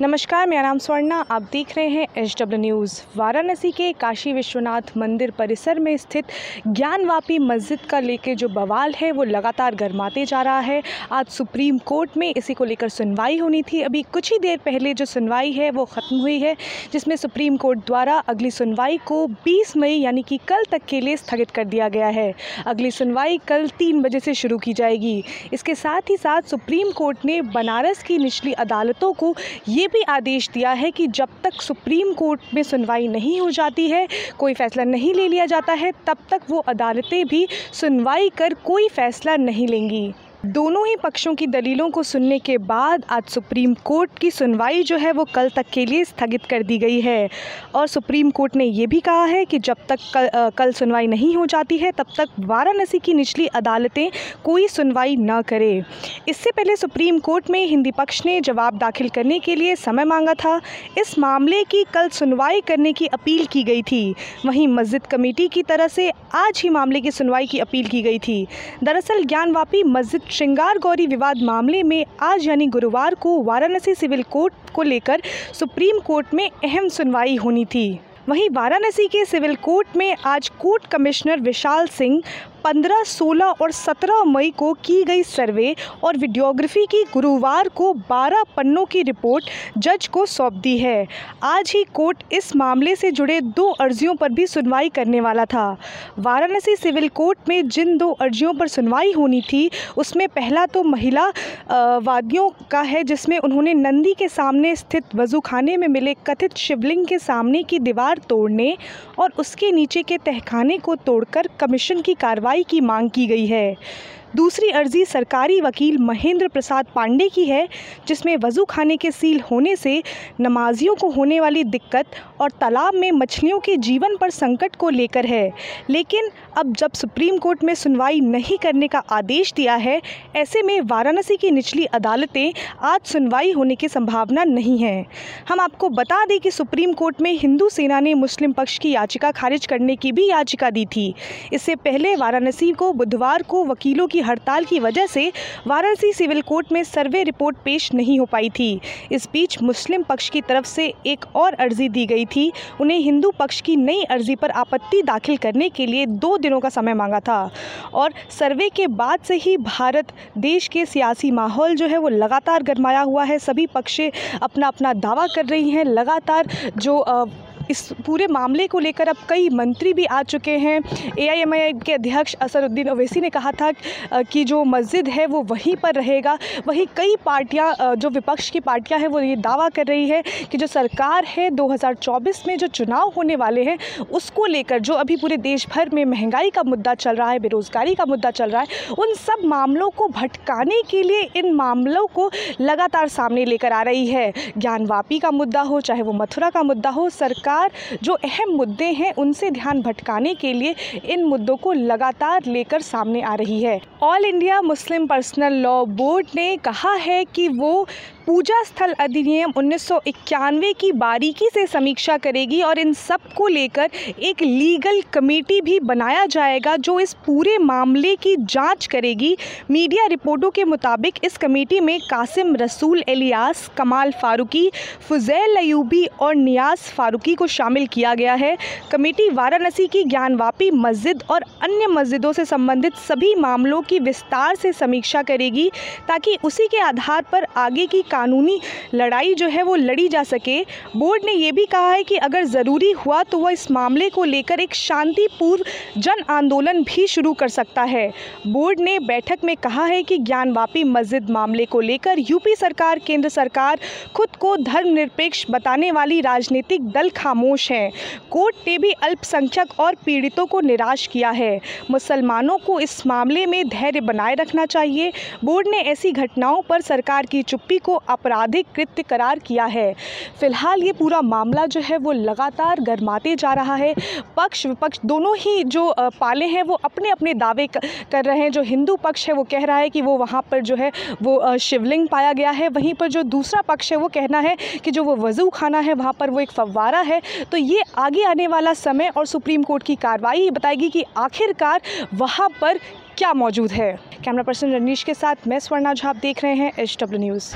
नमस्कार, मेरा नाम स्वर्णा, आप देख रहे हैं एच डब्ल्यू न्यूज़। वाराणसी के काशी विश्वनाथ मंदिर परिसर में स्थित ज्ञानवापी मस्जिद का लेके जो बवाल है, वो लगातार गर्माते जा रहा है। आज सुप्रीम कोर्ट में इसी को लेकर सुनवाई होनी थी। अभी कुछ ही देर पहले जो सुनवाई है, वो ख़त्म हुई है, जिसमें सुप्रीम कोर्ट द्वारा अगली सुनवाई को बीस मई, यानी कि कल तक के लिए स्थगित कर दिया गया है। अगली सुनवाई कल तीन बजे से शुरू की जाएगी। इसके साथ ही साथ सुप्रीम कोर्ट ने बनारस की निचली अदालतों को ये ये भी आदेश दिया है कि जब तक सुप्रीम कोर्ट में सुनवाई नहीं हो जाती है, कोई फ़ैसला नहीं ले लिया जाता है, तब तक वो अदालतें भी सुनवाई कर कोई फ़ैसला नहीं लेंगी। दोनों ही पक्षों की दलीलों को सुनने के बाद आज सुप्रीम कोर्ट की सुनवाई जो है वो कल तक के लिए स्थगित कर दी गई है। और सुप्रीम कोर्ट ने ये भी कहा है कि जब तक कल, आ, कल सुनवाई नहीं हो जाती है तब तक वाराणसी की निचली अदालतें कोई सुनवाई न करें। इससे पहले सुप्रीम कोर्ट में हिंदी पक्ष ने जवाब दाखिल करने के लिए समय मांगा था। इस मामले की कल सुनवाई करने की अपील की गई थी। वहीं मस्जिद कमेटी की तरह से आज ही मामले की सुनवाई की अपील की गई थी। दरअसल ज्ञानवापी मस्जिद श्रृंगार गौरी विवाद मामले में आज यानी गुरुवार को वाराणसी सिविल कोर्ट को लेकर सुप्रीम कोर्ट में अहम सुनवाई होनी थी। वहीं वाराणसी के सिविल कोर्ट में आज कोर्ट कमिश्नर विशाल सिंह 15, 16 और 17 मई को की गई सर्वे और वीडियोग्राफी की गुरुवार को 12 पन्नों की रिपोर्ट जज को सौंप दी है। आज ही कोर्ट इस मामले से जुड़े दो अर्जियों पर भी सुनवाई करने वाला था। वाराणसी सिविल कोर्ट में जिन दो अर्जियों पर सुनवाई होनी थी उसमें पहला तो महिला वादियों का है जिसमें उन्होंने नंदी के सामने स्थित वज़ू खाने में मिले कथित शिवलिंग के सामने की दीवार तोड़ने और उसके नीचे के तहखाने को तोड़कर कमीशन की कार्रवाई कार्रवाई की मांग की गई है। दूसरी अर्जी सरकारी वकील महेंद्र प्रसाद पांडे की है, जिसमें वज़ू खाने के सील होने से नमाजियों को होने वाली दिक्कत और तालाब में मछलियों के जीवन पर संकट को लेकर है। लेकिन अब जब सुप्रीम कोर्ट में सुनवाई नहीं करने का आदेश दिया है, ऐसे में वाराणसी की निचली अदालतें आज सुनवाई होने की संभावना नहीं है। हम आपको बता दें कि सुप्रीम कोर्ट में हिंदू सेना ने मुस्लिम पक्ष की याचिका खारिज करने की भी याचिका दी थी। इससे पहले वाराणसी को बुधवार को वकीलों की हड़ताल की वजह से वाराणसी सिविल कोर्ट में सर्वे रिपोर्ट पेश नहीं हो पाई थी। इस बीच मुस्लिम पक्ष की तरफ़ से एक और अर्जी दी गई थी। उन्हें हिंदू पक्ष की नई अर्जी पर आपत्ति दाखिल करने के लिए दो दिनों का समय मांगा था। और सर्वे के बाद से ही भारत, देश के सियासी माहौल जो है वो लगातार गरमाया हुआ है। सभी पक्ष अपना अपना दावा कर रही हैं। लगातार जो इस पूरे मामले को लेकर अब कई मंत्री भी आ चुके हैं। एआईएमआई के अध्यक्ष असरुद्दीन ओवैसी ने कहा था कि जो मस्जिद है वो वहीं पर रहेगा। वहीं कई पार्टियाँ जो विपक्ष की पार्टियाँ हैं, वो ये दावा कर रही है कि जो सरकार है 2024 में जो चुनाव होने वाले हैं, उसको लेकर जो अभी पूरे देश भर में महँगाई का मुद्दा चल रहा है, बेरोज़गारी का मुद्दा चल रहा है, उन सब मामलों को भटकाने के लिए इन मामलों को लगातार सामने लेकर आ रही है। ज्ञानवापी का मुद्दा हो, चाहे वो मथुरा का मुद्दा हो, सरकार सरकार जो अहम मुद्दे हैं उनसे ध्यान भटकाने के लिए इन मुद्दों को लगातार लेकर सामने आ रही है। All India Muslim personal law board ने कहा है कि वो पूजा स्थल अधिनियम उन्नीस सौ इक्यानवे की बारीकी से समीक्षा करेगी और इन सबको लेकर एक लीगल कमेटी भी बनाया जाएगा जो इस पूरे मामले की जाँच करेगी। मीडिया रिपोर्टों के मुताबिक इस कमेटी में कासिम रसूल, एलियास, कमाल फारूकी, फुजैल अयूबी और नियाज फारूकी को शामिल किया गया है। कमेटी वाराणसी की ज्ञानवापी मस्जिद और अन्य मस्जिदों से संबंधित सभी मामलों की विस्तार से समीक्षा करेगी ताकि उसी के आधार पर आगे की कानूनी लड़ाई जो है वो लड़ी जा सके। बोर्ड ने ये भी कहा है कि अगर ज़रूरी हुआ तो वह इस मामले को लेकर एक शांतिपूर्व जन आंदोलन भी शुरू कर सकता है। बोर्ड ने बैठक में कहा है कि ज्ञानवापी मस्जिद मामले को लेकर यूपी सरकार, केंद्र सरकार खुद को धर्मनिरपेक्ष बताने वाली राजनीतिक दल खामोश हैं। कोर्ट ने भी अल्पसंख्यक और पीड़ितों को निराश किया है। मुसलमानों को इस मामले में धैर्य बनाए रखना चाहिए। बोर्ड ने ऐसी घटनाओं पर सरकार की चुप्पी को आपराधिक कृत्य करार किया है। फ़िलहाल ये पूरा मामला जो है वो लगातार गर्माते जा रहा है। पक्ष विपक्ष दोनों ही जो पाले हैं वो अपने अपने दावे कर रहे हैं। जो हिंदू पक्ष है वो कह रहा है कि वो वहाँ पर जो है वो शिवलिंग पाया गया है। वहीं पर जो दूसरा पक्ष है वो कहना है कि जो वो वज़ू खाना है वहाँ पर वो एक फव्वारा है। तो ये आगे आने वाला समय और सुप्रीम कोर्ट की कार्रवाई बताएगी कि आखिरकार वहाँ पर क्या मौजूद है। कैमरा पर्सन रनीश के साथ मैं स्वर्णा झा, आप देख रहे हैं एच डब्ल्यू न्यूज़।